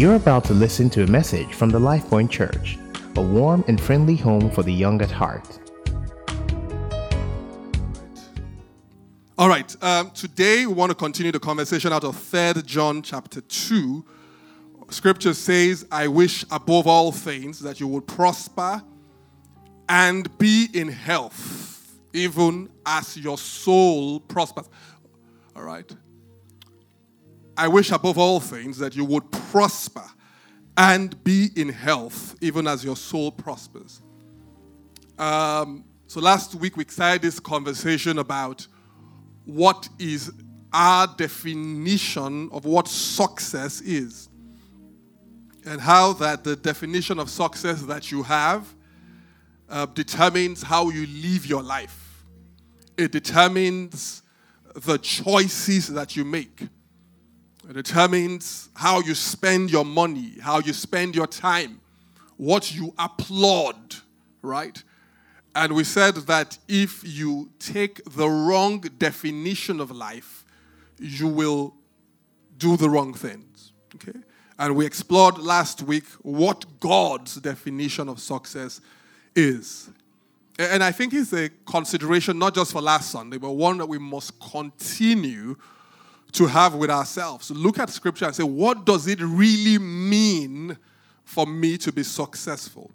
You're about to listen to a message from the LifePoint Church, a warm and friendly home for the young at heart. All right, um, today we want to continue the conversation out of 3 John chapter 2. Scripture says, I wish above all things that you would prosper and be in health, even as your soul prospers. All right. I wish above all things that you would prosper and be in health, even as your soul prospers. Um, so last week we started this conversation about what is our definition of what success is, and how that the definition of success that you have uh, determines how you live your life. It determines the choices that you make. It determines how you spend your money, how you spend your time, what you applaud, right? And we said that if you take the wrong definition of life, you will do the wrong things. Okay? And we explored last week what God's definition of success is. And I think it's a consideration not just for last Sunday, but one that we must continue to have with ourselves. Look at scripture and say, what does it really mean for me to be successful?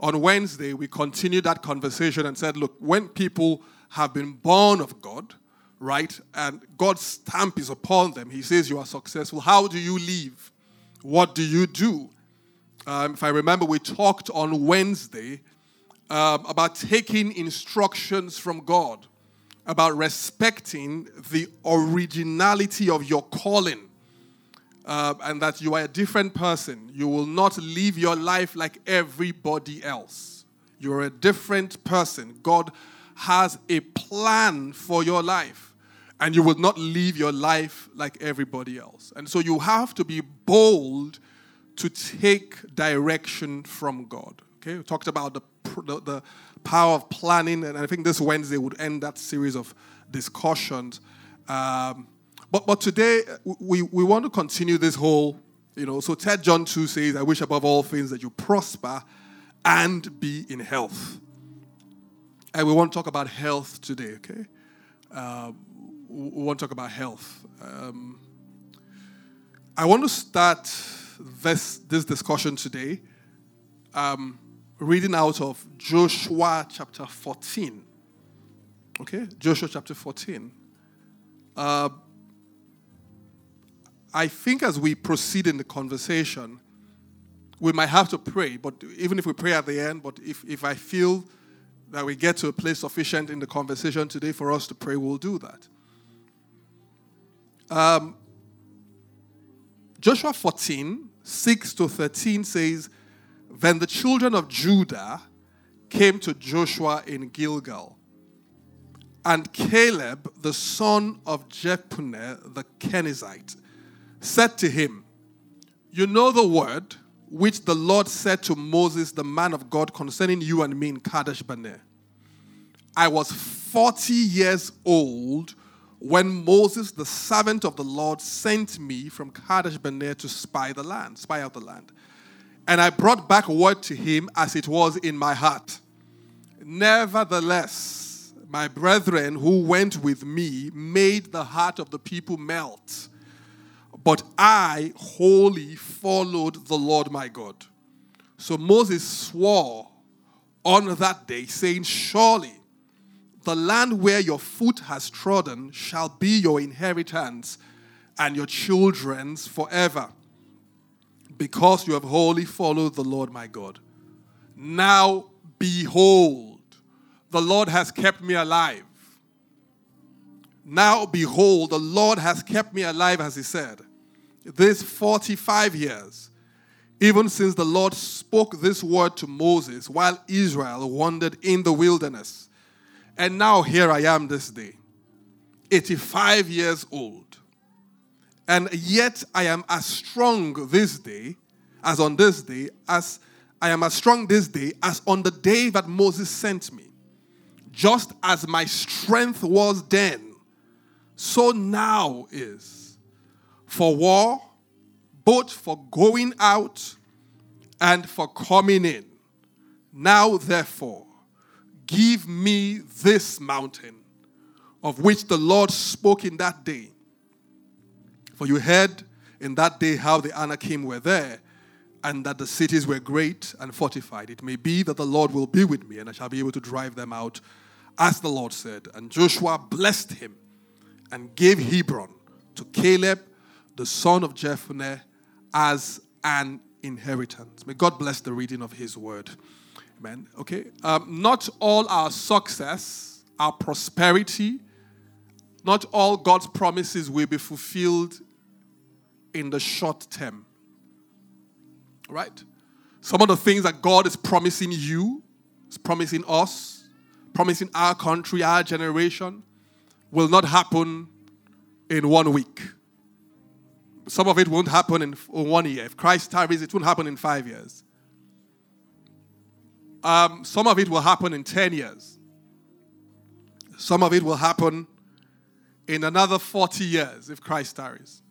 On Wednesday, we continued that conversation and said, look, when people have been born of God, right, and God's stamp is upon them, He says you are successful. How do you live? What do you do? Um, if I remember, we talked on Wednesday um, about taking instructions from God about respecting the originality of your calling uh, and that you are a different person. You will not live your life like everybody else. You're a different person. God has a plan for your life, and you will not live your life like everybody else. And so you have to be bold to take direction from God. Okay, we talked about the, the, the power of planning. And I think this Wednesday would end that series of discussions. Um, but, but today, we, we want to continue this whole, you know, so Third John 2 says, I wish above all things that you prosper and be in health. And we want to talk about health today, okay? Uh, we want to talk about health. Um, I want to start this, this discussion today um, reading out of Joshua chapter 14. Okay, Joshua chapter 14. Uh, I think as we proceed in the conversation, we might have to pray, but even if we pray at the end, but if, if I feel that we get to a place sufficient in the conversation today for us to pray, we'll do that. Um, Joshua 14, 6 to 13 says, then the children of Judah came to Joshua in Gilgal. And Caleb, the son of Jephunneh the Kenizzite, said to him, You know the word which the Lord said to Moses, the man of God, concerning you and me in Kadesh Barnea. I was 40 years old when Moses, the servant of the Lord, sent me from Kadesh Barnea to spy the land, spy out the land. And I brought back word to him as it was in my heart. Nevertheless, my brethren who went with me made the heart of the people melt. But I wholly followed the Lord my God. So Moses swore on that day, saying, Surely the land where your foot has trodden shall be your inheritance and your children's forever because you have wholly followed the Lord my God. Now behold, the Lord has kept me alive. Now behold, the Lord has kept me alive, as he said, this 45 years, even since the Lord spoke this word to Moses while Israel wandered in the wilderness. And now here I am this day, 85 years old and yet I am as strong this day, as on this day, as I am as strong this day as on the day that Moses sent me. Just as my strength was then, so now is. For war, both for going out and for coming in. Now, therefore, give me this mountain of which the Lord spoke in that day. For you heard in that day how the Anakim were there, and that the cities were great and fortified. It may be that the Lord will be with me, and I shall be able to drive them out, as the Lord said. And Joshua blessed him and gave Hebron to Caleb, the son of Jephunneh, as an inheritance. May God bless the reading of his word. Amen. Okay. Um, not all our success, our prosperity, not all God's promises will be fulfilled in the short term. Right? Some of the things that God is promising you, is promising us, promising our country, our generation, will not happen in one week. Some of it won't happen in one year. If Christ tarries, it won't happen in five years. Um, some of it will happen in 10 years. Some of it will happen in another 40 years if Christ tarries.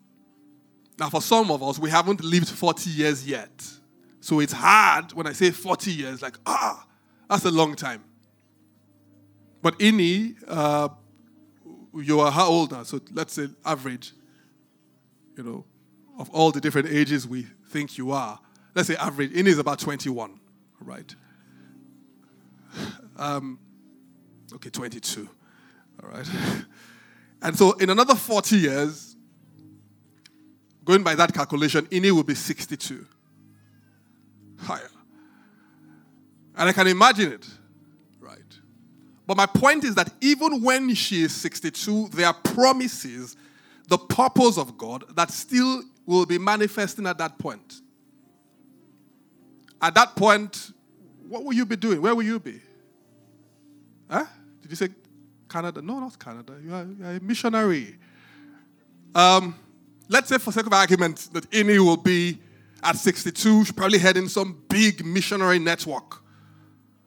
Now, for some of us, we haven't lived 40 years yet. So it's hard when I say 40 years, like, ah, that's a long time. But Ini, uh, you are how old now? So let's say average, you know, of all the different ages we think you are. Let's say average. Ini is about 21, right? Um, okay, 22. All right. And so in another 40 years, going by that calculation, Ini will be 62. Higher. And I can imagine it. Right. But my point is that even when she is 62, there are promises, the purpose of God, that still will be manifesting at that point. At that point, what will you be doing? Where will you be? Huh? Did you say Canada? No, not Canada. You are, you are a missionary. Um, let's say, for sake of argument, that Ini will be at 62, she's probably heading some big missionary network,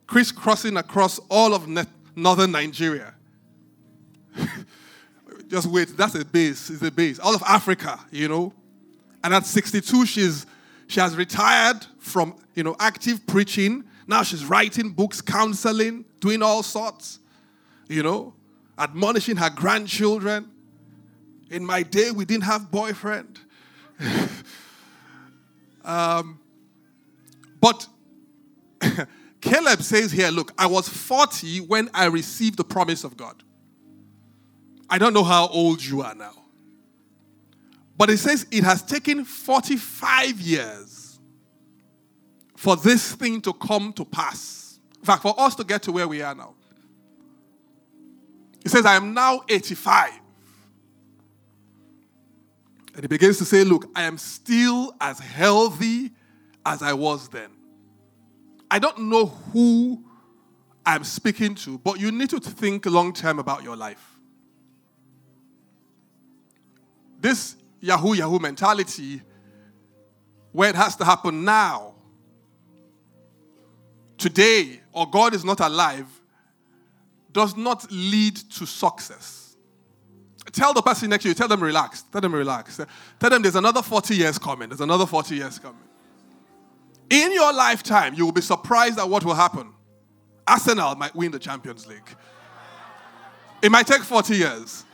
crisscrossing across all of northern Nigeria. Just wait, that's a base, it's a base. All of Africa, you know. And at 62, she's she has retired from you know active preaching. Now she's writing books, counseling, doing all sorts, you know, admonishing her grandchildren. In my day, we didn't have boyfriend. um, but Caleb says here, look, I was 40 when I received the promise of God. I don't know how old you are now. But it says it has taken 45 years for this thing to come to pass. In fact, for us to get to where we are now. He says, I am now 85. And he begins to say, Look, I am still as healthy as I was then. I don't know who I'm speaking to, but you need to think long term about your life. This Yahoo Yahoo mentality, where it has to happen now, today, or God is not alive, does not lead to success. Tell the person next to you, tell them relax. Tell them relax. Tell them there's another 40 years coming. There's another 40 years coming. In your lifetime, you will be surprised at what will happen. Arsenal might win the Champions League. It might take 40 years.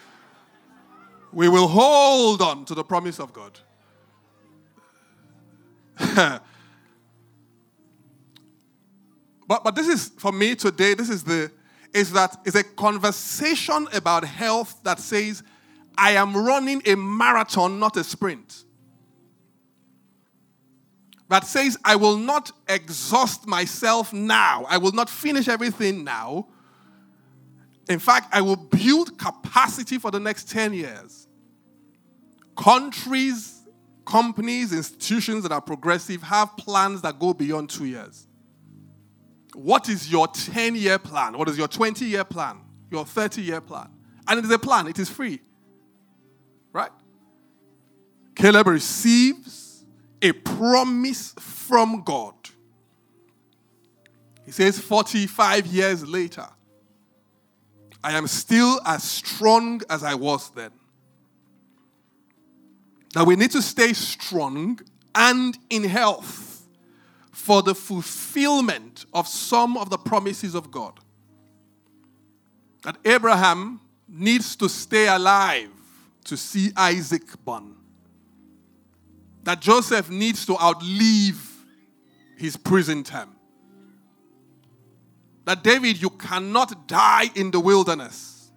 We will hold on to the promise of God. but, but this is, for me today, this is the is that it's a conversation about health that says, I am running a marathon, not a sprint. That says, I will not exhaust myself now. I will not finish everything now. In fact, I will build capacity for the next 10 years. Countries, companies, institutions that are progressive have plans that go beyond two years. What is your 10 year plan? What is your 20 year plan? Your 30 year plan? And it is a plan, it is free. Right? Caleb receives a promise from God. He says, 45 years later, I am still as strong as I was then. that we need to stay strong and in health for the fulfillment of some of the promises of God. That Abraham needs to stay alive to see Isaac born. That Joseph needs to outlive his prison term. That David, you cannot die in the wilderness.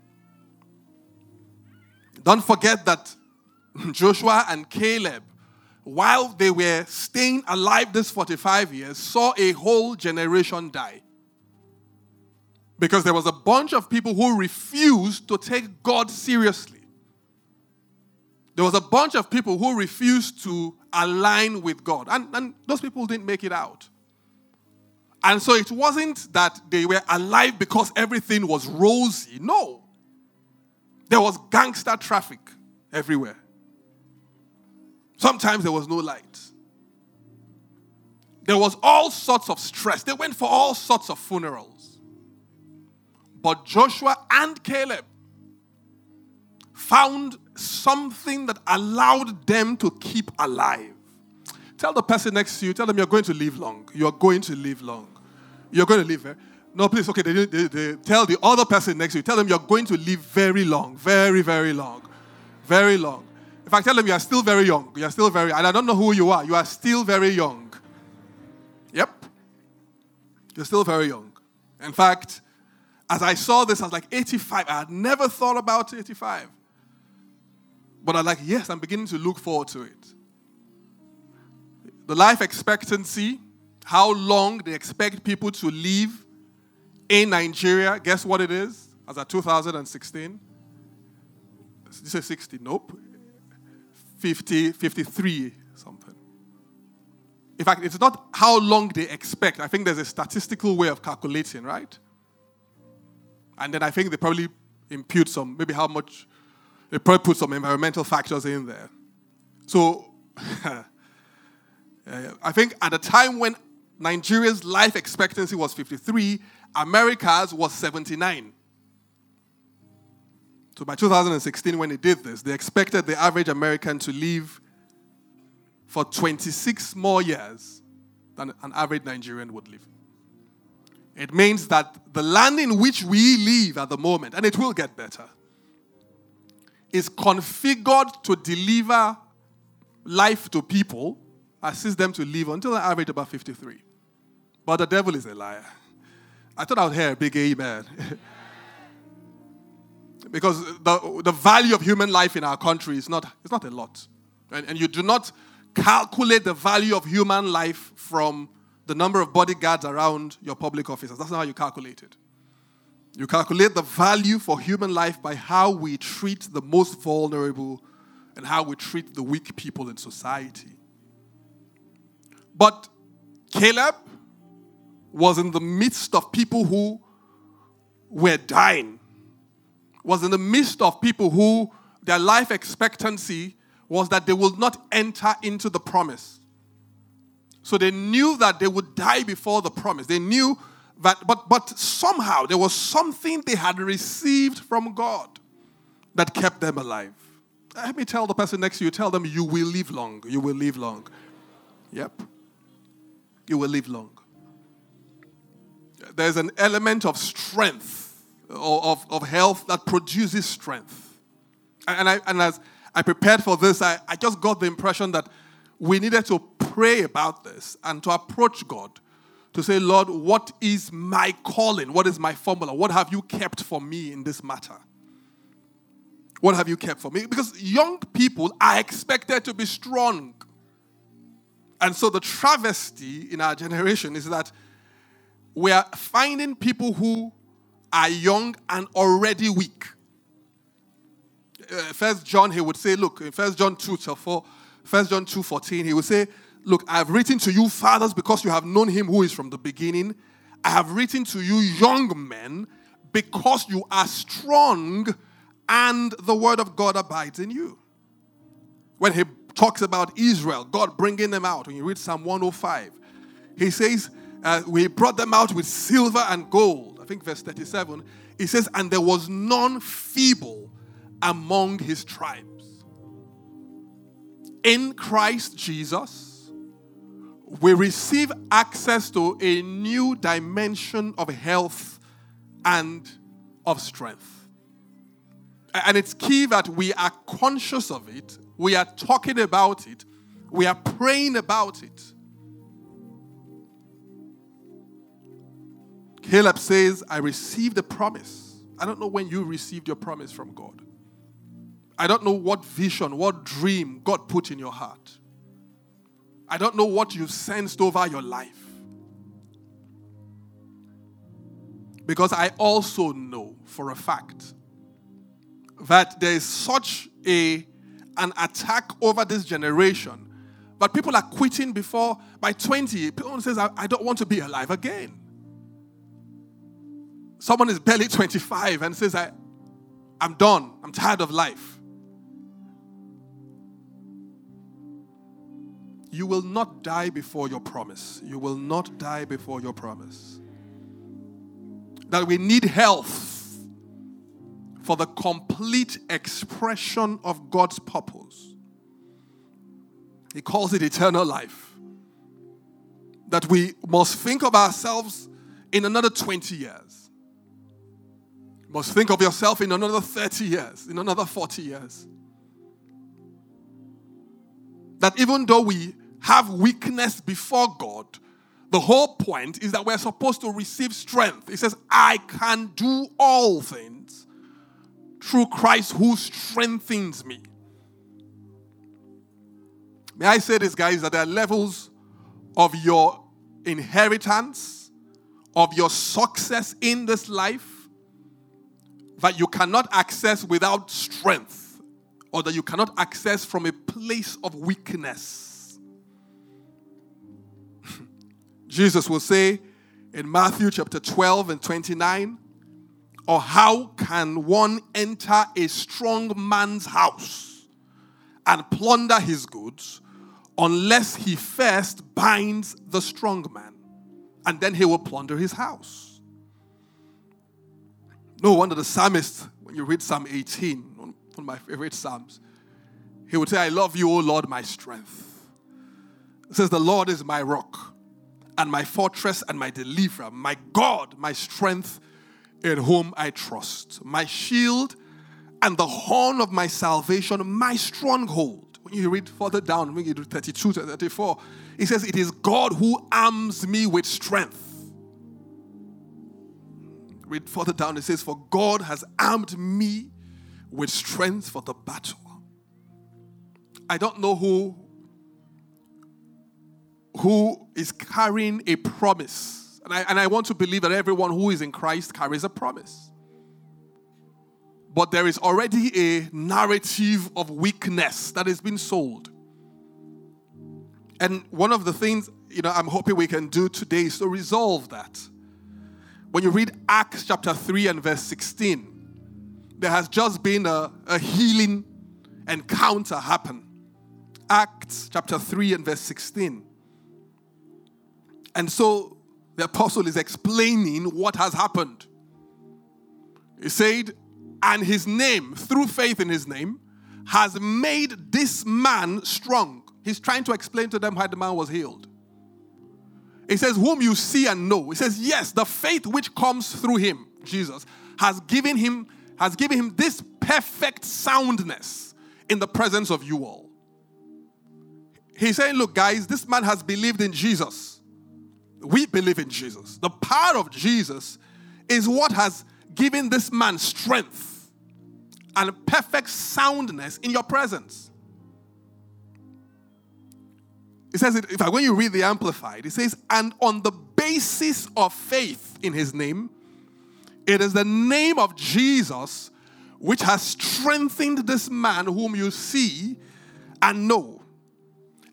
Don't forget that Joshua and Caleb, while they were staying alive this 45 years, saw a whole generation die. Because there was a bunch of people who refused to take God seriously. There was a bunch of people who refused to align with God. And, and those people didn't make it out. And so it wasn't that they were alive because everything was rosy. No. There was gangster traffic everywhere. Sometimes there was no light. There was all sorts of stress. They went for all sorts of funerals. But Joshua and Caleb found something that allowed them to keep alive. Tell the person next to you, tell them you're going to live long. You're going to live long. You're going to live. Eh? No, please, okay, they, they, they tell the other person next to you, tell them you're going to live very long, very, very long, very long. If I tell them you are still very young, you are still very, and I don't know who you are, you are still very young. Yep. You're still very young. In fact, as I saw this, I was like 85. I had never thought about 85. But I'm like, yes, I'm beginning to look forward to it. The life expectancy, how long they expect people to live in Nigeria, guess what it is as of 2016? Did you say 60? Nope. 50, 53 something. In fact, it's not how long they expect. I think there's a statistical way of calculating, right? And then I think they probably impute some, maybe how much they probably put some environmental factors in there. So, uh, I think at the time when Nigeria's life expectancy was 53, America's was 79. So by 2016, when they did this, they expected the average American to live for 26 more years than an average Nigerian would live. It means that the land in which we live at the moment, and it will get better, is configured to deliver life to people, assist them to live until an average about 53. But the devil is a liar. I thought I would hear a big amen. because the, the value of human life in our country is not, it's not a lot. And, and you do not calculate the value of human life from the number of bodyguards around your public officers. That's not how you calculate it. You calculate the value for human life by how we treat the most vulnerable and how we treat the weak people in society. But Caleb was in the midst of people who were dying, was in the midst of people who their life expectancy was that they would not enter into the promise. So they knew that they would die before the promise. They knew that, but, but somehow there was something they had received from God that kept them alive. Let me tell the person next to you, tell them you will live long. You will live long. Yep. You will live long. There's an element of strength, of, of health that produces strength. And, I, and as I prepared for this, I, I just got the impression that we needed to pray about this and to approach God to say, Lord, what is my calling? What is my formula? What have you kept for me in this matter? What have you kept for me? Because young people are expected to be strong. And so the travesty in our generation is that we are finding people who are young and already weak. Uh, First John, he would say, look, in First John 2, 4, First John 2, 14, he would say, Look, I have written to you, fathers, because you have known him who is from the beginning. I have written to you, young men, because you are strong and the word of God abides in you. When he talks about Israel, God bringing them out, when you read Psalm 105, he says, uh, We brought them out with silver and gold. I think verse 37. He says, And there was none feeble among his tribes. in Christ Jesus, we receive access to a new dimension of health and of strength. And it's key that we are conscious of it, we are talking about it, we are praying about it. Caleb says, I received a promise. I don't know when you received your promise from God. I don't know what vision, what dream God put in your heart. I don't know what you sensed over your life. Because I also know for a fact that there is such a an attack over this generation. But people are quitting before by 20. People says, I, I don't want to be alive again. Someone is barely 25 and says, I, I'm done. I'm tired of life. You will not die before your promise. You will not die before your promise. That we need health for the complete expression of God's purpose. He calls it eternal life. That we must think of ourselves in another 20 years. Must think of yourself in another 30 years, in another 40 years. That even though we have weakness before God, the whole point is that we're supposed to receive strength. He says, I can do all things through Christ who strengthens me. May I say this, guys, that there are levels of your inheritance, of your success in this life that you cannot access without strength, or that you cannot access from a place of weakness. Jesus will say in Matthew chapter 12 and 29, or how can one enter a strong man's house and plunder his goods unless he first binds the strong man and then he will plunder his house? No wonder the psalmist, when you read Psalm 18, one of my favorite psalms, he would say, I love you, O Lord, my strength. It says, The Lord is my rock and my fortress and my deliverer, my God, my strength in whom I trust, my shield and the horn of my salvation, my stronghold. When you read further down, when you do 32 to 34, he says, It is God who arms me with strength. Read further down, it says, For God has armed me with strength for the battle. I don't know who who is carrying a promise. And I, and I want to believe that everyone who is in Christ carries a promise. But there is already a narrative of weakness that has been sold. And one of the things, you know, I'm hoping we can do today is to resolve that. When you read Acts chapter 3 and verse 16, there has just been a, a healing encounter happen. Acts chapter 3 and verse 16. And so the apostle is explaining what has happened. He said, and his name, through faith in his name, has made this man strong. He's trying to explain to them how the man was healed. He says, Whom you see and know. He says, Yes, the faith which comes through him, Jesus, has given him, has given him this perfect soundness in the presence of you all. He's saying, Look, guys, this man has believed in Jesus. We believe in Jesus. The power of Jesus is what has given this man strength and perfect soundness in your presence. It says, it, in fact, when you read the Amplified, it says, and on the basis of faith in his name, it is the name of Jesus which has strengthened this man whom you see and know.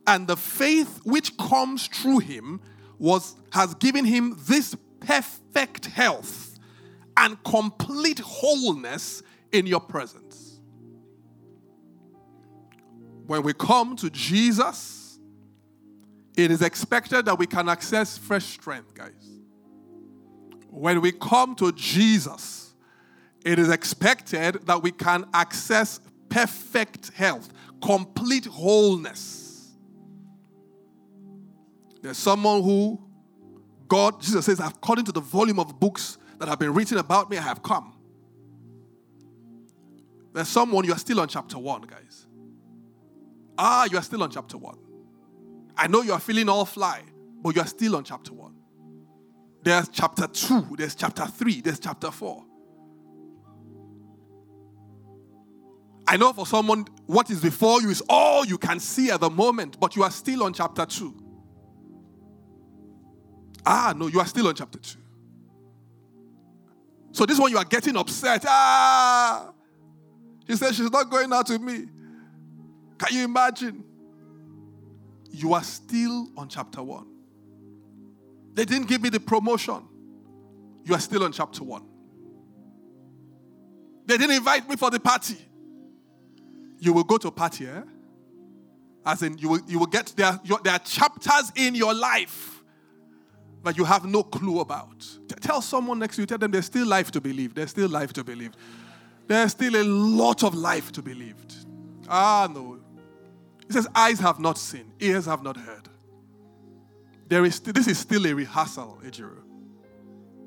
And the faith which comes through him was, has given him this perfect health and complete wholeness in your presence. When we come to Jesus, it is expected that we can access fresh strength, guys. When we come to Jesus, it is expected that we can access perfect health, complete wholeness. There's someone who God, Jesus says, according to the volume of books that have been written about me, I have come. There's someone, you are still on chapter one, guys. Ah, you are still on chapter one. I know you are feeling all fly, but you are still on chapter one. There's chapter two, there's chapter three, there's chapter four. I know for someone, what is before you is all you can see at the moment, but you are still on chapter two. Ah, no, you are still on chapter two. So this one you are getting upset. Ah, she said she's not going out with me. Can you imagine? You are still on chapter one. They didn't give me the promotion. You are still on chapter one. They didn't invite me for the party. You will go to a party, eh? As in, you will, you will get there, your, there are chapters in your life that you have no clue about. T- tell someone next to you, tell them there's still life to believe. There's still life to believe. There's still a lot of life to be lived. Ah, no. He says, Eyes have not seen, ears have not heard. There is this is still a rehearsal, Ejiro.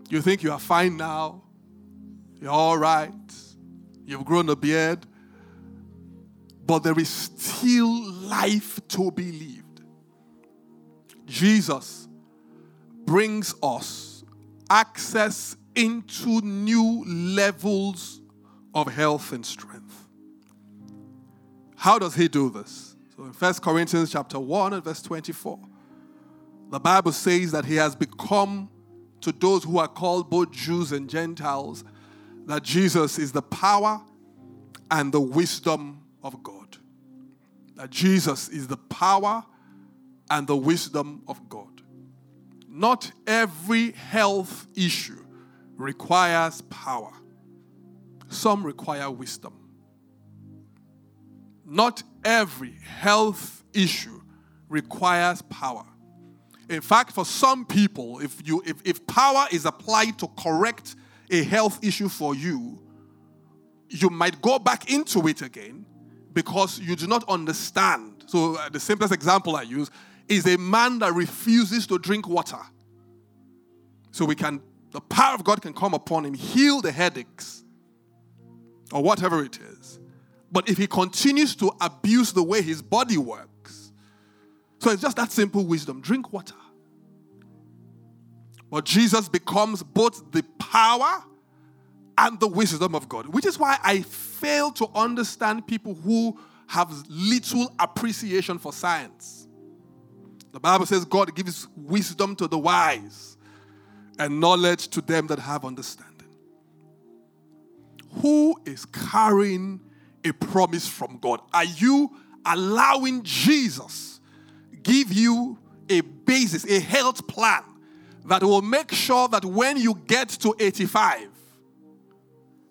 You think you are fine now, you're all right, you've grown a beard, but there is still life to be lived. Jesus brings us access into new levels of health and strength. How does he do this? So in 1 Corinthians chapter 1 and verse 24, the Bible says that he has become to those who are called both Jews and Gentiles that Jesus is the power and the wisdom of God. That Jesus is the power and the wisdom of God. Not every health issue requires power. Some require wisdom. Not every health issue requires power. In fact, for some people, if, you, if, if power is applied to correct a health issue for you, you might go back into it again because you do not understand. So, uh, the simplest example I use is a man that refuses to drink water. So, we can, the power of God can come upon him, heal the headaches, or whatever it is. But if he continues to abuse the way his body works, so it's just that simple wisdom drink water. But Jesus becomes both the power and the wisdom of God, which is why I fail to understand people who have little appreciation for science. The Bible says God gives wisdom to the wise and knowledge to them that have understanding who is carrying a promise from God? Are you allowing Jesus give you a basis, a health plan that will make sure that when you get to 85,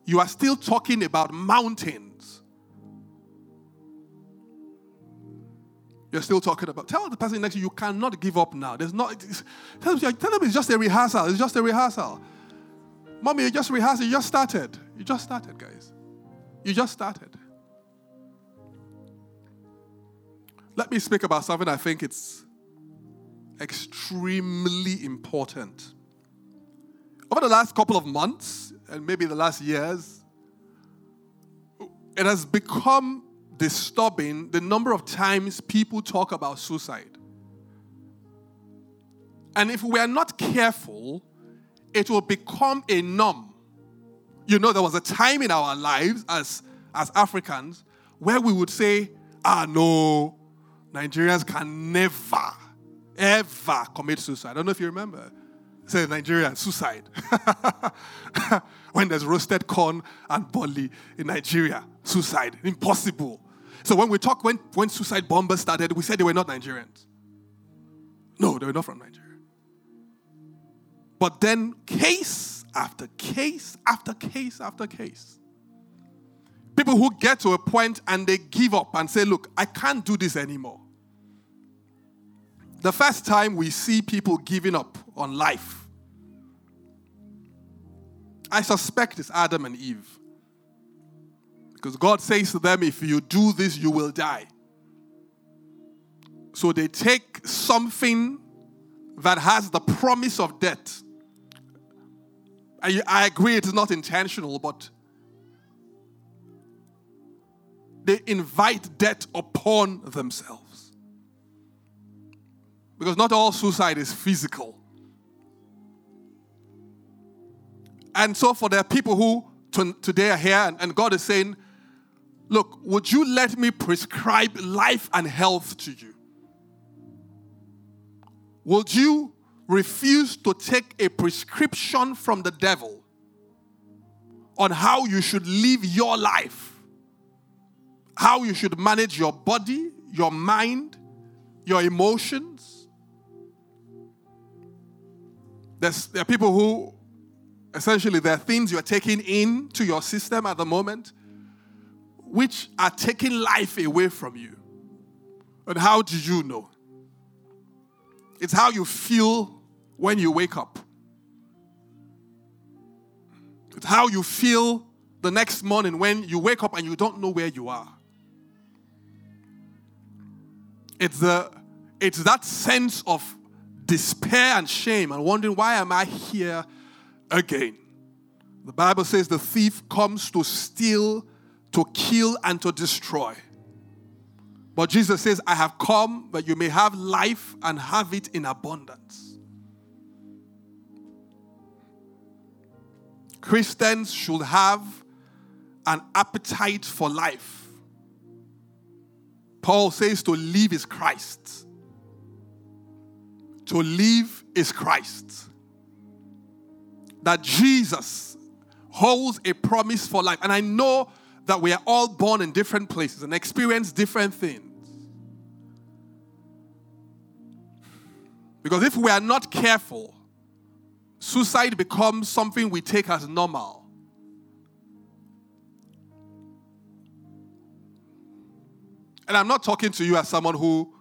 you are still talking about mountains. You're still talking about. Tell the person next to you, you cannot give up now. There's not. Tell them, tell them it's just a rehearsal. It's just a rehearsal. Mommy, you just rehearsed. You just started. You just started, guys. You just started. Let me speak about something I think it's extremely important. Over the last couple of months, and maybe the last years, it has become disturbing the number of times people talk about suicide. And if we are not careful, it will become a norm. You know, there was a time in our lives as, as Africans where we would say, ah, no, Nigerians can never, ever commit suicide. I don't know if you remember. Say Nigerian, suicide. when there's roasted corn and barley in Nigeria, suicide, impossible. So when we talk, when, when suicide bombers started, we said they were not Nigerians. No, they were not from Nigeria. But then, case after case after case after case. People who get to a point and they give up and say, Look, I can't do this anymore. The first time we see people giving up on life, I suspect it's Adam and Eve. Because God says to them, if you do this, you will die. So they take something that has the promise of death. I, agree it is not intentional, but they invite death upon themselves. Because not all suicide is physical. And so, for the people who today are here, and God is saying, Look, would you let me prescribe life and health to you? Would you refuse to take a prescription from the devil on how you should live your life? How you should manage your body, your mind, your emotions? There's, there are people who essentially there are things you're taking into your system at the moment which are taking life away from you. And how do you know? It's how you feel when you wake up. It's how you feel the next morning when you wake up and you don't know where you are. It's, the, it's that sense of despair and shame and wondering, why am I here again? The Bible says the thief comes to steal, to kill, and to destroy. But Jesus says, I have come that you may have life and have it in abundance. Christians should have an appetite for life. Paul says to live is Christ. To live is Christ. That Jesus holds a promise for life. And I know that we are all born in different places and experience different things. Because if we are not careful, suicide becomes something we take as normal. And I'm not talking to you as someone who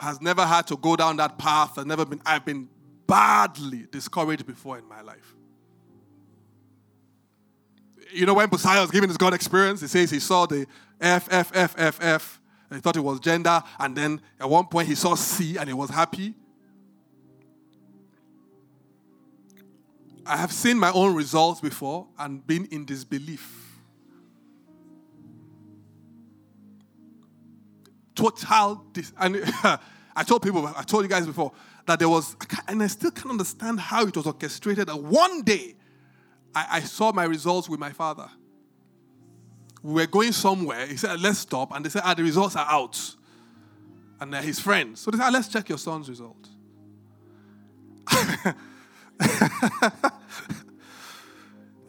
has never had to go down that path and never been, I've been badly discouraged before in my life. You know, when Busiah was giving his God experience, he says he saw the F, F, F, F, F, and he thought it was gender, and then at one point he saw C and he was happy. I have seen my own results before and been in disbelief. Total dis- and I told people, I told you guys before that there was, and I still can't understand how it was orchestrated. That one day I, I saw my results with my father. We were going somewhere. He said, "Let's stop," and they said, "Ah, the results are out." And they're his friends, so they said, ah, "Let's check your son's result."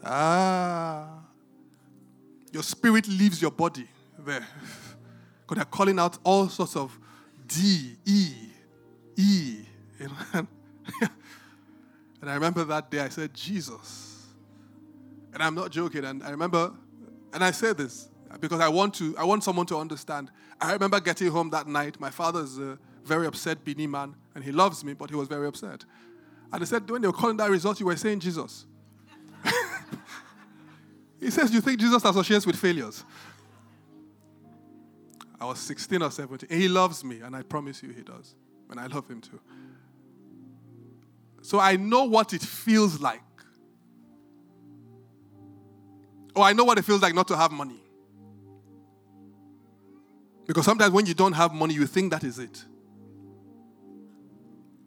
ah. Your spirit leaves your body there. Because they're calling out all sorts of D, E, E. And I remember that day I said, Jesus. And I'm not joking. And I remember, and I say this because I want to, I want someone to understand. I remember getting home that night. My father's a very upset Bini man, and he loves me, but he was very upset. And they said, when they were calling that result, you were saying Jesus. he says, You think Jesus associates with failures? I was 16 or 17. He loves me, and I promise you he does. And I love him too. So I know what it feels like. Oh, I know what it feels like not to have money. Because sometimes when you don't have money, you think that is it.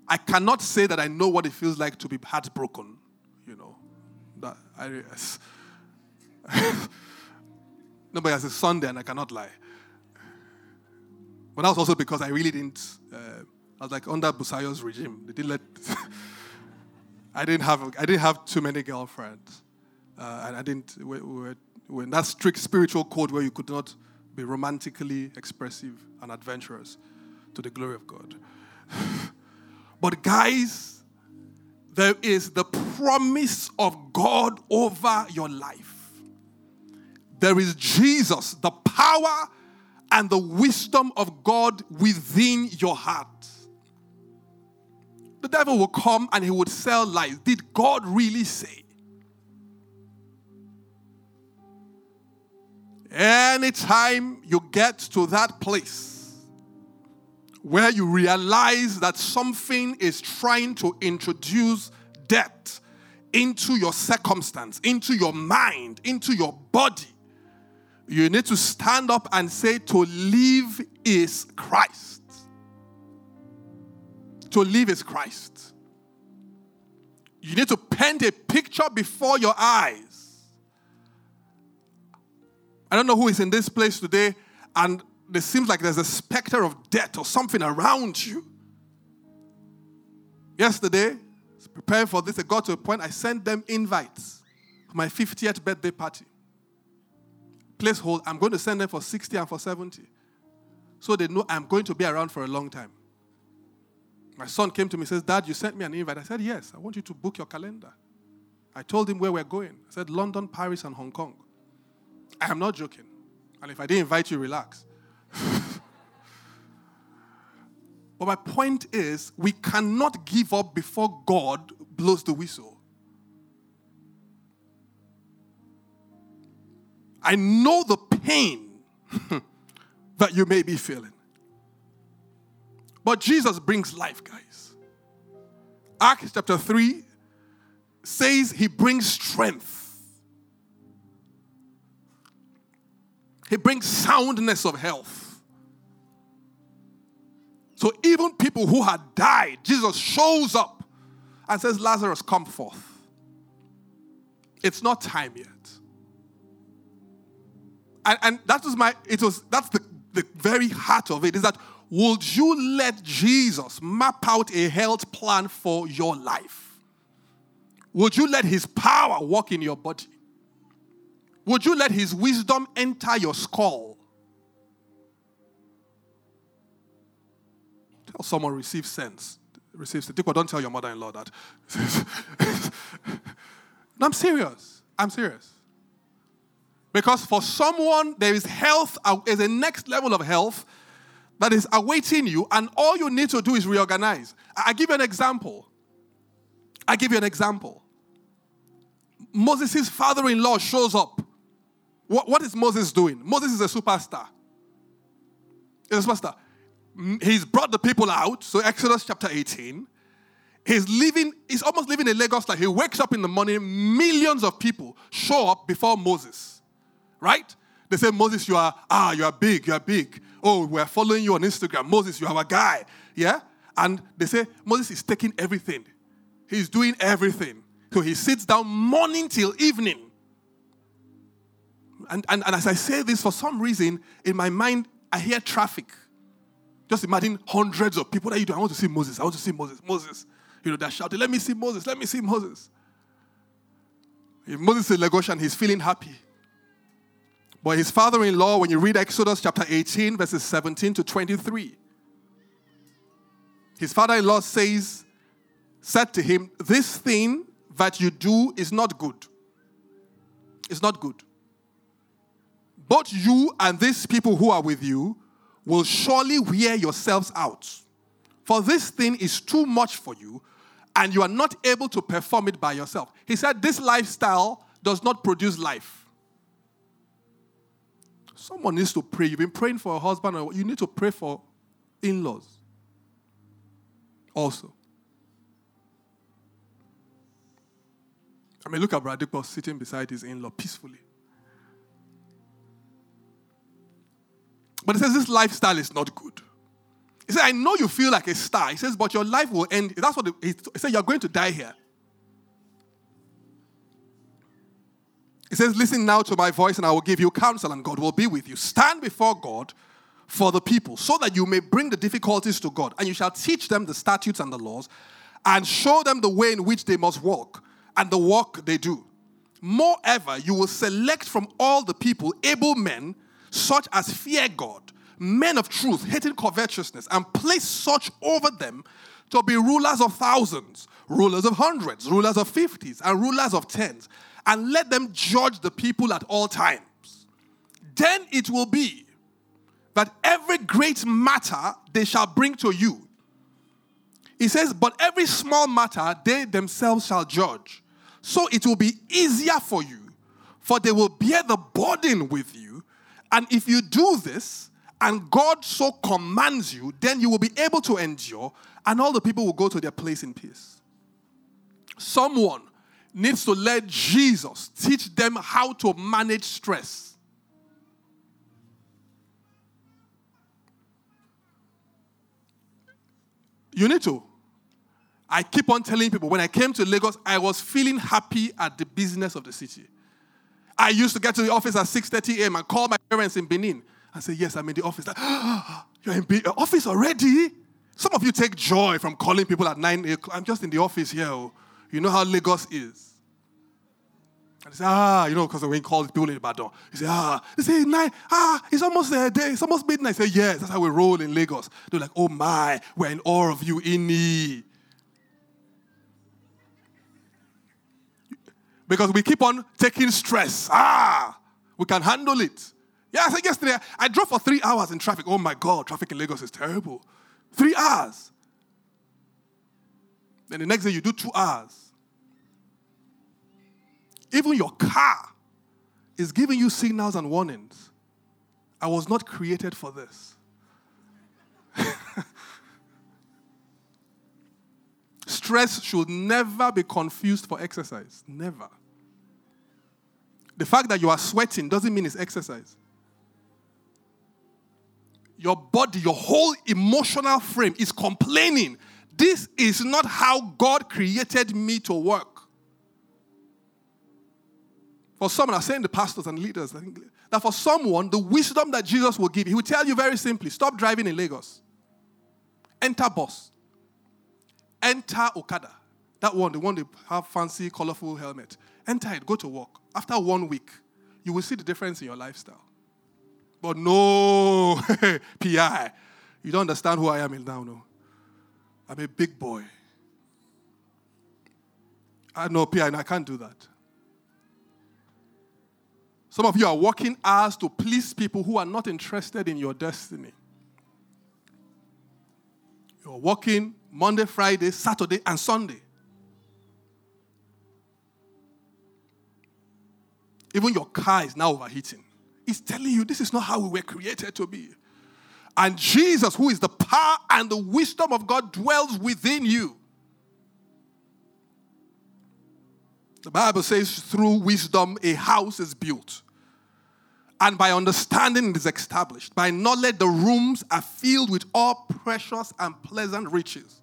I cannot say that I know what it feels like to be heartbroken. You know, that I. no, but it's a Sunday and I cannot lie. But that was also because I really didn't. Uh, I was like under Busayo's regime. They didn't let. I didn't have. I didn't have too many girlfriends, uh, and I didn't. We, we were, we were in that strict spiritual code where you could not be romantically expressive and adventurous to the glory of God. But, guys, there is the promise of God over your life. There is Jesus, the power and the wisdom of God within your heart. The devil will come and he would sell lies. Did God really say? Anytime you get to that place where you realize that something is trying to introduce death into your circumstance, into your mind, into your body, you need to stand up and say, To live is Christ. To live is Christ. You need to paint a picture before your eyes I don't know who is in this place today, and it seems like there's a specter of death or something around you. Yesterday, preparing for this, I got to a point I sent them invites for my 50th birthday party. Placehold, I'm going to send them for 60 and for 70. So they know I'm going to be around for a long time. My son came to me and says, Dad, you sent me an invite. I said, Yes, I want you to book your calendar. I told him where we're going. I said, London, Paris, and Hong Kong. I am not joking. And if I didn't invite you, relax. but my point is, we cannot give up before God blows the whistle. I know the pain that you may be feeling. But Jesus brings life, guys. Acts chapter 3 says he brings strength. He brings soundness of health. So even people who had died, Jesus shows up and says, Lazarus, come forth. It's not time yet. And, and that was my, it was, that's the, the very heart of it, is that would you let Jesus map out a health plan for your life? Would you let his power work in your body? Would you let his wisdom enter your skull? Tell someone receive sense. Receive sense. Don't tell your mother in law that. no, I'm serious. I'm serious. Because for someone, there is health, uh, is a next level of health that is awaiting you, and all you need to do is reorganize. I give you an example. I give you an example. Moses' father in law shows up what, what is Moses doing? Moses is a superstar. He's a superstar. He's brought the people out. So, Exodus chapter 18. He's living, he's almost living in Lagos like he wakes up in the morning, millions of people show up before Moses. Right? They say, Moses, you are, ah, you are big, you are big. Oh, we're following you on Instagram. Moses, you are a guy. Yeah? And they say, Moses is taking everything. He's doing everything. So he sits down morning till evening and, and, and as I say this, for some reason, in my mind, I hear traffic. Just imagine hundreds of people that you do. I want to see Moses. I want to see Moses. Moses. You know, they're shouting, let me see Moses. Let me see Moses. If Moses is Lagosian, he's feeling happy. But his father in law, when you read Exodus chapter 18, verses 17 to 23, his father in law says, said to him, This thing that you do is not good. It's not good both you and these people who are with you will surely wear yourselves out. For this thing is too much for you, and you are not able to perform it by yourself. He said, This lifestyle does not produce life. Someone needs to pray. You've been praying for a husband, or you need to pray for in laws also. I mean, look at Brad sitting beside his in law peacefully. But he says this lifestyle is not good. He said, I know you feel like a star. He says, but your life will end. That's what he said, you're going to die here. He says, Listen now to my voice, and I will give you counsel, and God will be with you. Stand before God for the people, so that you may bring the difficulties to God, and you shall teach them the statutes and the laws, and show them the way in which they must walk, and the work they do. Moreover, you will select from all the people able men such as fear God, men of truth, hating covetousness, and place such over them to be rulers of thousands, rulers of hundreds, rulers of fifties, and rulers of tens, and let them judge the people at all times. Then it will be that every great matter they shall bring to you. He says, But every small matter they themselves shall judge. So it will be easier for you, for they will bear the burden with you And if you do this, and God so commands you, then you will be able to endure, and all the people will go to their place in peace. Someone needs to let Jesus teach them how to manage stress. You need to. I keep on telling people when I came to Lagos, I was feeling happy at the business of the city. I used to get to the office at 6:30 a.m. and call my parents in Benin and say, "Yes, I'm in the office." Like, oh, you're in the uh, office already? Some of you take joy from calling people at 9 o'clock. I'm just in the office here. Oh. You know how Lagos is. And they say, ah, you know, because when you call people in Ibadan, you say, ah, they say, night, ah, it's almost there, day, it's almost midnight. I say, yes, that's how we roll in Lagos. They're like, oh my, we're in awe of you, Inni. Because we keep on taking stress. Ah, we can handle it. Yeah, I said yesterday, I drove for three hours in traffic. Oh my God, traffic in Lagos is terrible. Three hours. Then the next day you do two hours. Even your car is giving you signals and warnings. I was not created for this. Stress should never be confused for exercise. Never. The fact that you are sweating doesn't mean it's exercise your body, your whole emotional frame is complaining. This is not how God created me to work. For someone, I'm saying the pastors and leaders, I think that for someone, the wisdom that Jesus will give, he will tell you very simply stop driving in Lagos. Enter bus. Enter Okada. That one, the one they have fancy, colorful helmet. Enter it, go to work. After one week, you will see the difference in your lifestyle. But no, PI, you don't understand who I am now, no. I'm a big boy. I know PI, and I can't do that. Some of you are working hours to please people who are not interested in your destiny. You're working Monday, Friday, Saturday, and Sunday. Even your car is now overheating. It's telling you this is not how we were created to be. And Jesus, who is the power and the wisdom of God, dwells within you. The Bible says, through wisdom, a house is built. And by understanding, it is established. By knowledge, the rooms are filled with all precious and pleasant riches.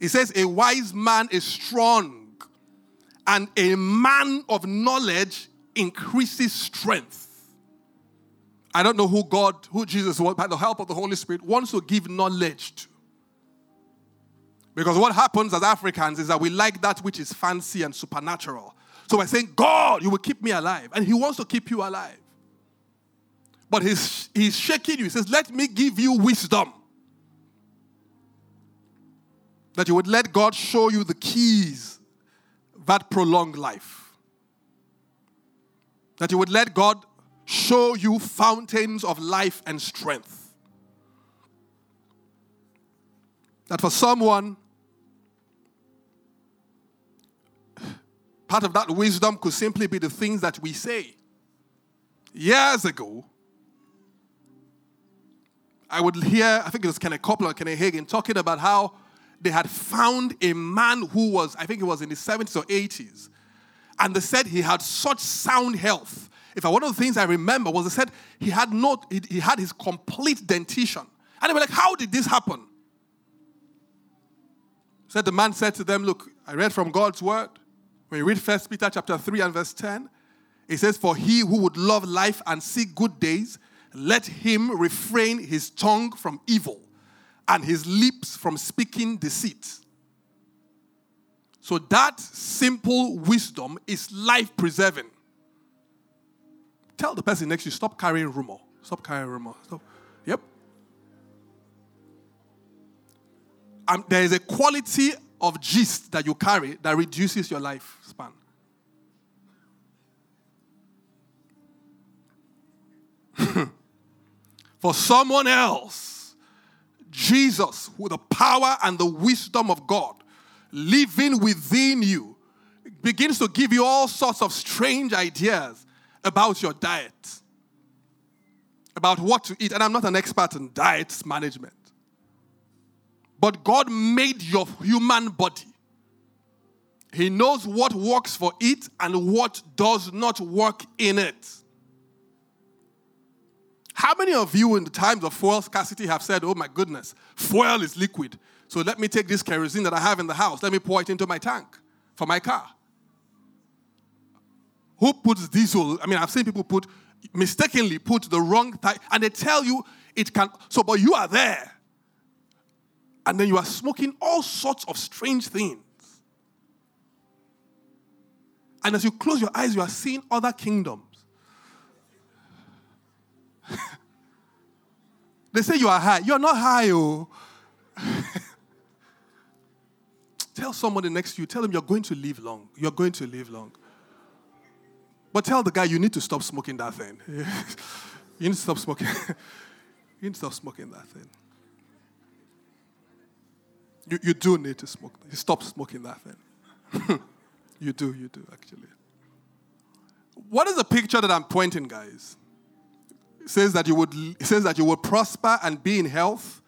It says, A wise man is strong, and a man of knowledge increases strength. I don't know who God, who Jesus, by the help of the Holy Spirit, wants to give knowledge to. Because what happens as Africans is that we like that which is fancy and supernatural. So we're saying, God, you will keep me alive. And He wants to keep you alive. But He's, he's shaking you. He says, Let me give you wisdom. That you would let God show you the keys that prolong life. That you would let God show you fountains of life and strength. That for someone, part of that wisdom could simply be the things that we say. Years ago, I would hear, I think it was Kenneth Copeland, Kenneth Hagin, talking about how they had found a man who was, I think it was in the 70s or 80s, and they said he had such sound health in fact, one of the things I remember was they said he had not, he, he had his complete dentition. And they were like, How did this happen? Said the man said to them, Look, I read from God's word. When you read First Peter chapter 3 and verse 10, it says, For he who would love life and see good days, let him refrain his tongue from evil and his lips from speaking deceit. So that simple wisdom is life preserving. Tell the person next to you, stop carrying rumor. Stop carrying rumor. Stop. Yep. Um, there is a quality of gist that you carry that reduces your lifespan. For someone else, Jesus, with the power and the wisdom of God living within you, begins to give you all sorts of strange ideas about your diet. about what to eat, and I'm not an expert in diet management. But God made your human body. He knows what works for it and what does not work in it. How many of you, in the times of fuel scarcity, have said, Oh my goodness, fuel is liquid. So let me take this kerosene that I have in the house, let me pour it into my tank for my car? Who puts diesel? I mean, I've seen people put, mistakenly put the wrong type, and they tell you it can. So, but you are there. And then you are smoking all sorts of strange things. And as you close your eyes, you are seeing other kingdoms. they say you are high. You are not high, oh. tell somebody next to you, tell them you're going to live long. You're going to live long. But tell the guy you need to stop smoking that thing. you need to stop smoking. you need to stop smoking that thing. You, you do need to smoke. Stop smoking that thing. you do, you do, actually. What is the picture that I'm pointing, guys? It says that you would says that you will prosper and be in health,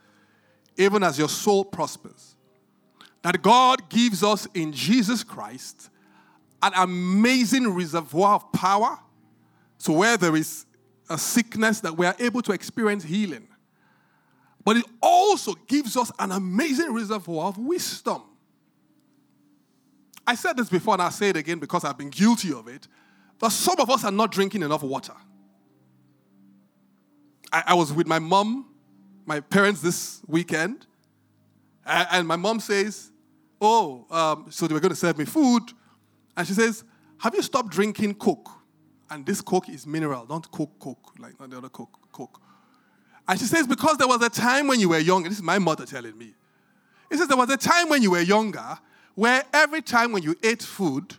even as your soul prospers. That God gives us in Jesus Christ an amazing reservoir of power. So where there is a sickness that we are able to experience healing. But it also gives us an amazing reservoir of wisdom. I said this before and I'll say it again because I've been guilty of it. That some of us are not drinking enough water. I, I was with my mom, my parents this weekend, and, and my mom says, Oh, um, so they were going to serve me food. And she says, Have you stopped drinking Coke? And this Coke is mineral, not Coke, Coke, like not the other Coke, Coke. And she says, Because there was a time when you were younger, this is my mother telling me. It says, There was a time when you were younger where every time when you ate food,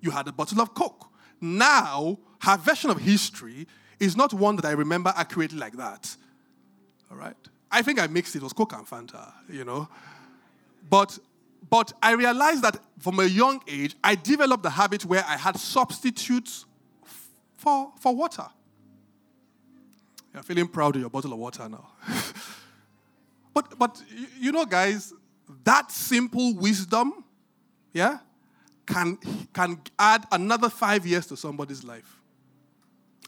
you had a bottle of Coke. Now, her version of history is not one that I remember accurately like that. All right? I think I mixed it, it was Coke and Fanta, you know. But but I realized that from a young age, I developed the habit where I had substitutes for, for water. You're feeling proud of your bottle of water now. but, but, you know, guys, that simple wisdom, yeah, can, can add another five years to somebody's life.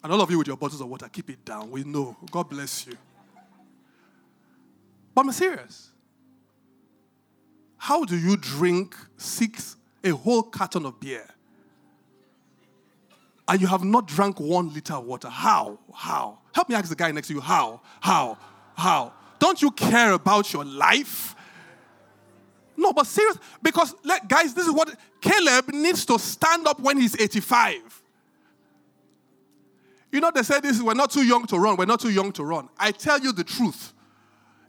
And all of you with your bottles of water, keep it down. We know. God bless you. But I'm serious. How do you drink six, a whole carton of beer? And you have not drank one liter of water. How? How? Help me ask the guy next to you. How? How? How? Don't you care about your life? No, but serious, because like, guys, this is what Caleb needs to stand up when he's 85. You know, they say this we're not too young to run, we're not too young to run. I tell you the truth.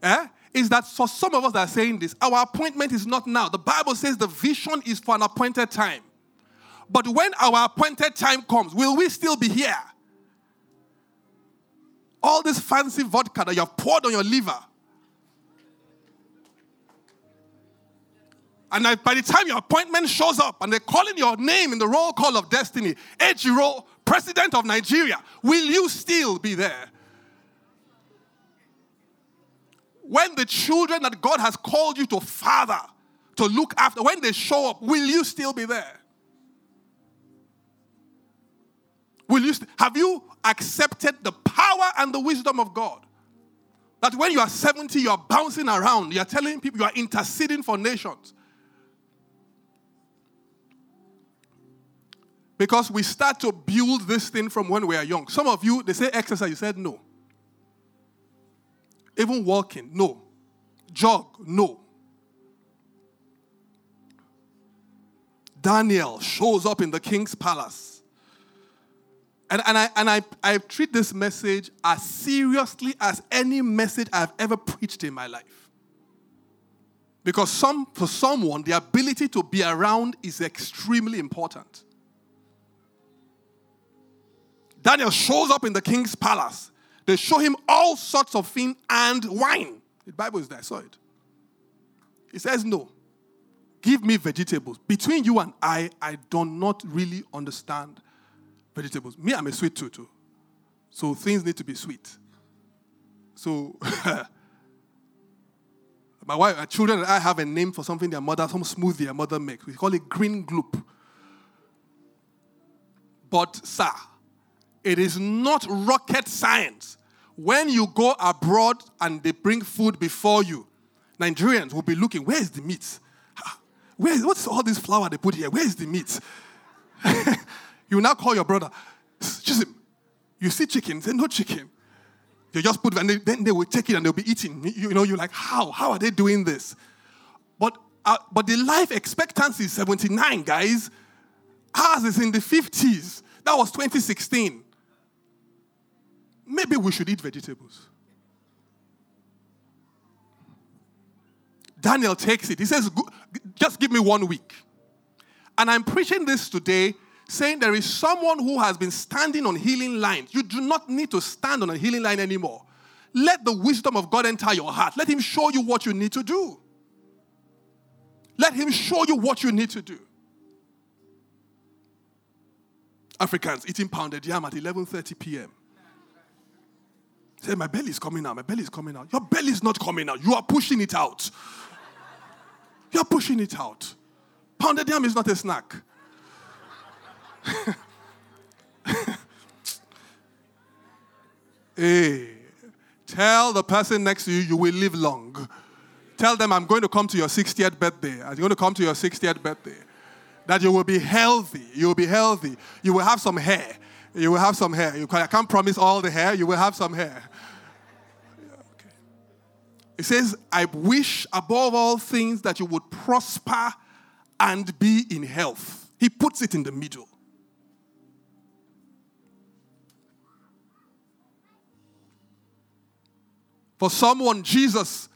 Eh? Is that for some of us that are saying this, our appointment is not now. The Bible says the vision is for an appointed time. But when our appointed time comes, will we still be here? All this fancy vodka that you have poured on your liver. And by the time your appointment shows up and they're calling your name in the roll call of destiny, Ejiro, President of Nigeria, will you still be there? When the children that God has called you to father, to look after, when they show up, will you still be there? Will you st- have you accepted the power and the wisdom of God? That when you are 70, you are bouncing around, you are telling people, you are interceding for nations. Because we start to build this thing from when we are young. Some of you, they say exercise, you said no. Even walking, no. Jog, no. Daniel shows up in the king's palace. And, and, I, and I, I treat this message as seriously as any message I've ever preached in my life. Because some, for someone, the ability to be around is extremely important. Daniel shows up in the king's palace. They show him all sorts of things and wine. The Bible is there, I saw it. He says, No. Give me vegetables. Between you and I, I do not really understand vegetables. Me, I'm a sweet too. So things need to be sweet. So, my wife, my children and I have a name for something their mother, some smoothie their mother makes. We call it green gloop. But, sir, it is not rocket science. When you go abroad and they bring food before you, Nigerians will be looking, where is the meat? Where what's all this flour they put here? Where is the meat? you now call your brother, him. you see chicken? Say, no chicken. You just put and they, then they will take it and they'll be eating. You, you know, you're like, how? How are they doing this? But, uh, but the life expectancy is 79, guys. Ours is in the 50s. That was 2016. Maybe we should eat vegetables. Daniel takes it. He says, just give me one week. And I'm preaching this today saying there is someone who has been standing on healing lines. You do not need to stand on a healing line anymore. Let the wisdom of God enter your heart. Let Him show you what you need to do. Let Him show you what you need to do. Africans eating pounded yam at 11:30 p.m. Say, my belly is coming out. My belly is coming out. Your belly is not coming out. You are pushing it out. You are pushing it out. Pounded yam is not a snack. hey, tell the person next to you you will live long. Tell them I'm going to come to your 60th birthday. I'm going to come to your 60th birthday. That you will be healthy. You will be healthy. You will have some hair. You will have some hair. You can, I can't promise all the hair. You will have some hair. Okay. It says, I wish above all things that you would prosper and be in health. He puts it in the middle. For someone, Jesus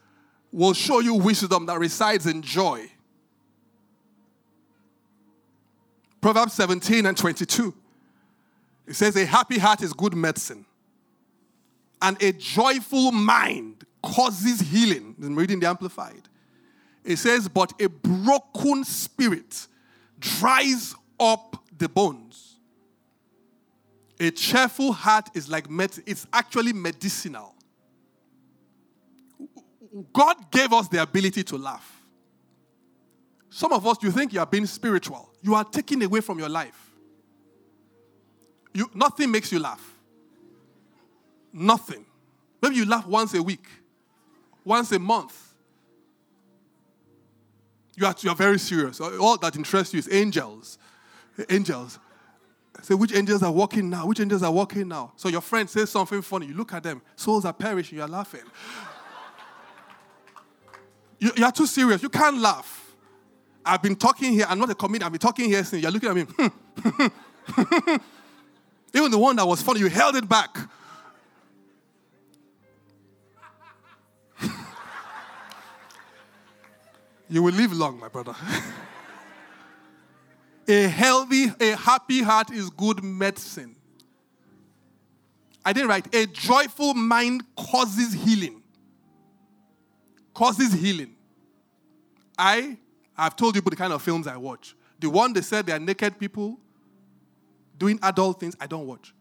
will show you wisdom that resides in joy. Proverbs 17 and 22. It says, A happy heart is good medicine, and a joyful mind causes healing. I'm reading the Amplified. It says, But a broken spirit dries up the bones. A cheerful heart is like medicine, it's actually medicinal. God gave us the ability to laugh. Some of us, you think you are being spiritual. You are taking away from your life. You, nothing makes you laugh. Nothing. Maybe you laugh once a week, once a month. You are, you are very serious. All that interests you is angels. Angels. Say, which angels are walking now? Which angels are walking now? So your friend says something funny. You look at them. Souls are perishing. You are laughing. You, you are too serious. You can't laugh. I've been talking here. I'm not a comedian. I've been talking here since you're looking at me. Even the one that was funny, you held it back. you will live long, my brother. a healthy, a happy heart is good medicine. I didn't write. A joyful mind causes healing. Causes healing. I I've told you about the kind of films I watch. The one they said they are naked people doing adult things, I don't watch.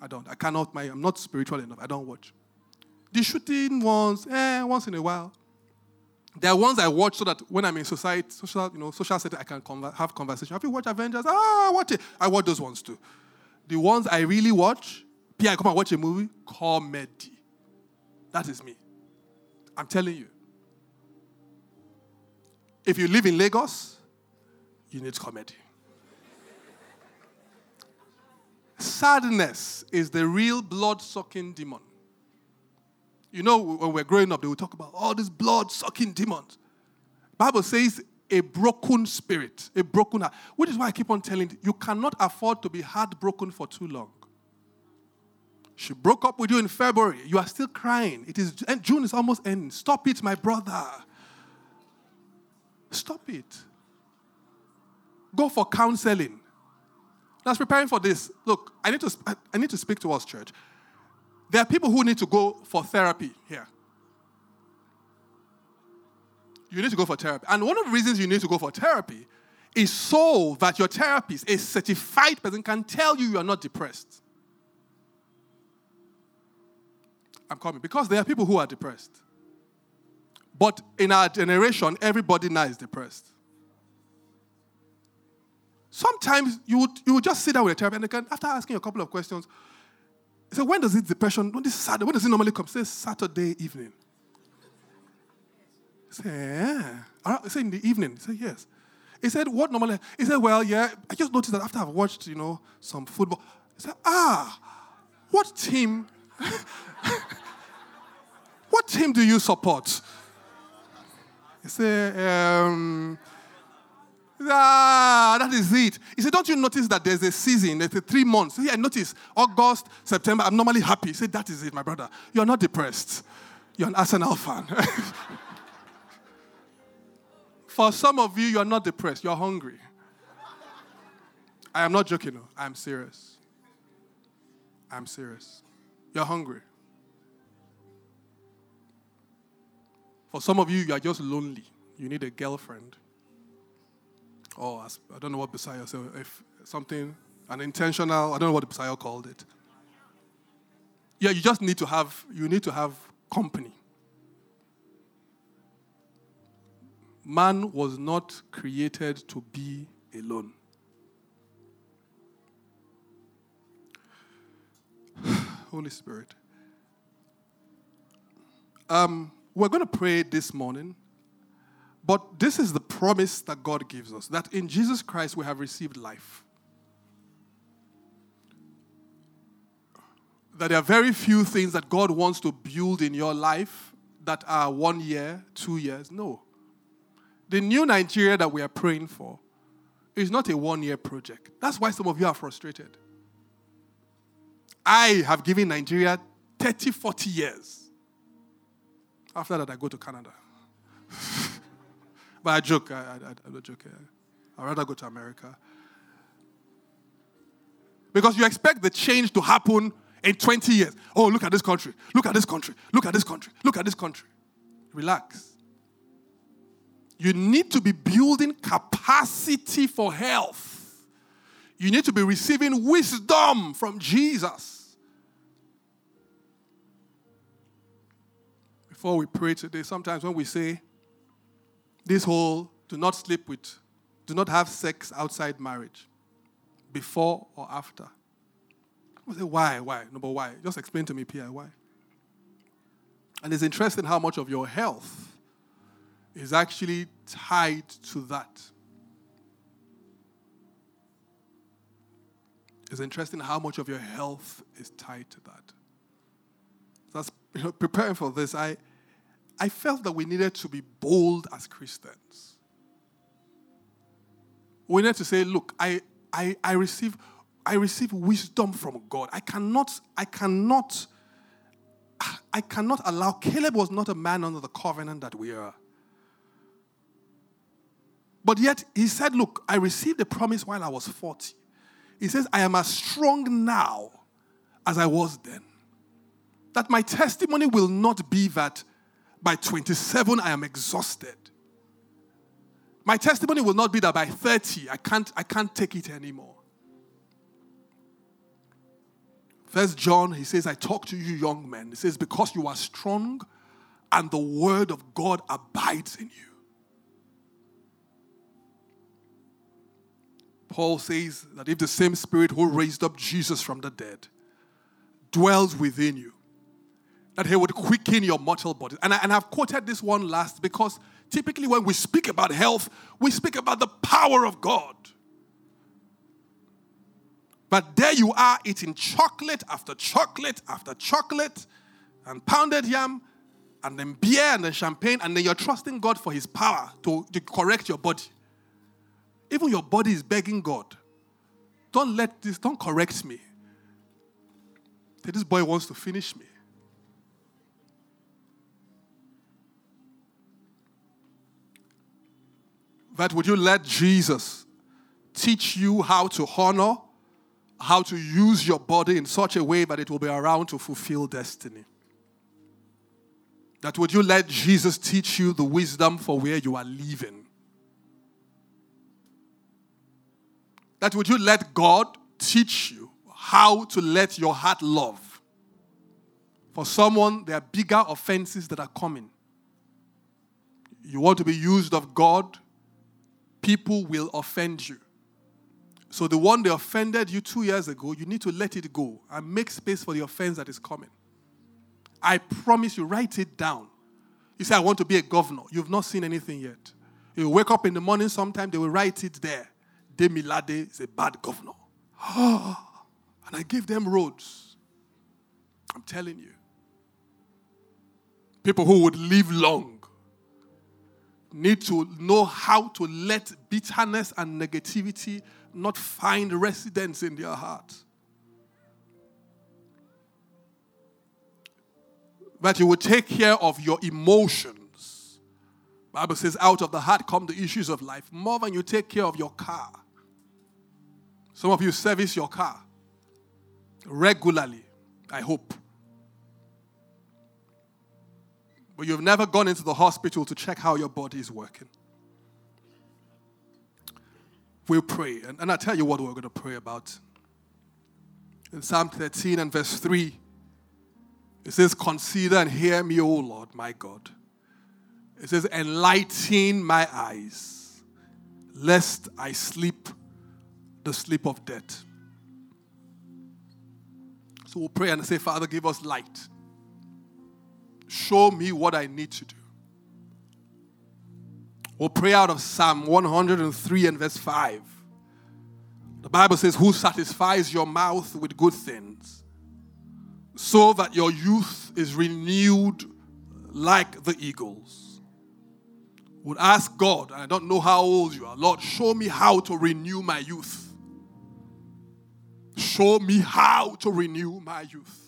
I don't. I cannot. My, I'm not spiritual enough. I don't watch. The shooting ones, eh, once in a while. There are ones I watch so that when I'm in society, social, you know, social setting, I can conver- have conversation. Have you watched Avengers? Ah, watch it. I watch those ones too. The ones I really watch, P, I come and watch a movie, comedy. That is me. I'm telling you. If you live in Lagos, you need comedy. Sadness is the real blood sucking demon. You know, when we're growing up, they will talk about all these blood sucking demons. Bible says a broken spirit, a broken heart, which is why I keep on telling you, you cannot afford to be heartbroken for too long. She broke up with you in February. You are still crying. It is June is almost ending. Stop it, my brother. Stop it. Go for counseling. I was preparing for this. Look, I need to, I need to speak to us, church. There are people who need to go for therapy here. You need to go for therapy. And one of the reasons you need to go for therapy is so that your therapist, a certified person, can tell you you are not depressed. I'm coming. Because there are people who are depressed. But in our generation, everybody now is depressed. Sometimes you would, you would just sit down with a therapist and they can, after asking a couple of questions, say, when does it depression, when, this Saturday, when does it normally come? Say Saturday evening. Say, yeah. Say in the evening. Say, yes. He said, what normally? He said, well, yeah, I just noticed that after I've watched, you know, some football. He said, ah, what team, what team do you support? He said, um, ah, that is it. He said, don't you notice that there's a season, there's a three months. Yeah, I notice August, September, I'm normally happy. He said, that is it, my brother. You're not depressed. You're an Arsenal fan. For some of you, you're not depressed, you're hungry. I am not joking, no. I'm serious. I'm serious. You're hungry. For some of you, you are just lonely. You need a girlfriend. Or I don't know what Bisaya said. If something unintentional, I don't know what Bisaya called it. Yeah, you just need to have you need to have company. Man was not created to be alone. Holy Spirit. Um, we're going to pray this morning, but this is the promise that God gives us that in Jesus Christ we have received life. That there are very few things that God wants to build in your life that are one year, two years. No. The new Nigeria that we are praying for is not a one year project. That's why some of you are frustrated. I have given Nigeria 30, 40 years. After that, I go to Canada. but I joke. I, I don't joke. I'd rather go to America. Because you expect the change to happen in 20 years. Oh, look at this country. Look at this country. Look at this country. Look at this country. Relax. You need to be building capacity for health. You need to be receiving wisdom from Jesus. Before we pray today, sometimes when we say this whole do not sleep with, do not have sex outside marriage, before or after. I say, why? Why? But why? Just explain to me, Pierre, why? And it's interesting how much of your health is actually tied to that. It's interesting how much of your health is tied to that. That's you know, preparing for this. I I felt that we needed to be bold as Christians. We need to say, look, I I, I receive I receive wisdom from God. I cannot, I cannot, I cannot allow Caleb was not a man under the covenant that we are. But yet he said, Look, I received the promise while I was 40. He says, I am as strong now as I was then. That my testimony will not be that by 27 I am exhausted. My testimony will not be that by 30 I can't, I can't take it anymore. First John, he says, I talk to you young men. He says, because you are strong and the word of God abides in you. Paul says that if the same Spirit who raised up Jesus from the dead dwells within you, that he would quicken your mortal body. And, I, and I've quoted this one last because typically when we speak about health, we speak about the power of God. But there you are eating chocolate after chocolate after chocolate and pounded yam and then beer and then champagne, and then you're trusting God for his power to, to correct your body. Even your body is begging God, don't let this, don't correct me. This boy wants to finish me. That would you let Jesus teach you how to honor, how to use your body in such a way that it will be around to fulfill destiny? That would you let Jesus teach you the wisdom for where you are living? that would you let God teach you how to let your heart love For someone, there are bigger offenses that are coming. You want to be used of God, people will offend you. So the one they offended you two years ago, you need to let it go and make space for the offense that is coming. I promise you, write it down. You say, I want to be a governor. You've not seen anything yet. You wake up in the morning sometime, they will write it there. Demilade is a bad governor. and I gave them roads. I'm telling you. People who would live long need to know how to let bitterness and negativity not find residence in their heart. That you will take care of your emotions. Bible says, out of the heart come the issues of life, more than you take care of your car. Some of you service your car regularly, I hope. But you've never gone into the hospital to check how your body is working we'll pray. And, and I'll tell you what we're going to pray about. In Psalm 13 and verse 3, it says, Consider and hear me, O Lord, my God. It says, Enlighten my eyes, lest I sleep the sleep of death. So we'll pray and say, Father, give us light. Show me what I need to do. We'll pray out of Psalm 103 and verse 5. The Bible says, Who satisfies your mouth with good things, so that your youth is renewed like the eagles. Would ask God, and I don't know how old you are, Lord, show me how to renew my youth. Show me how to renew my youth.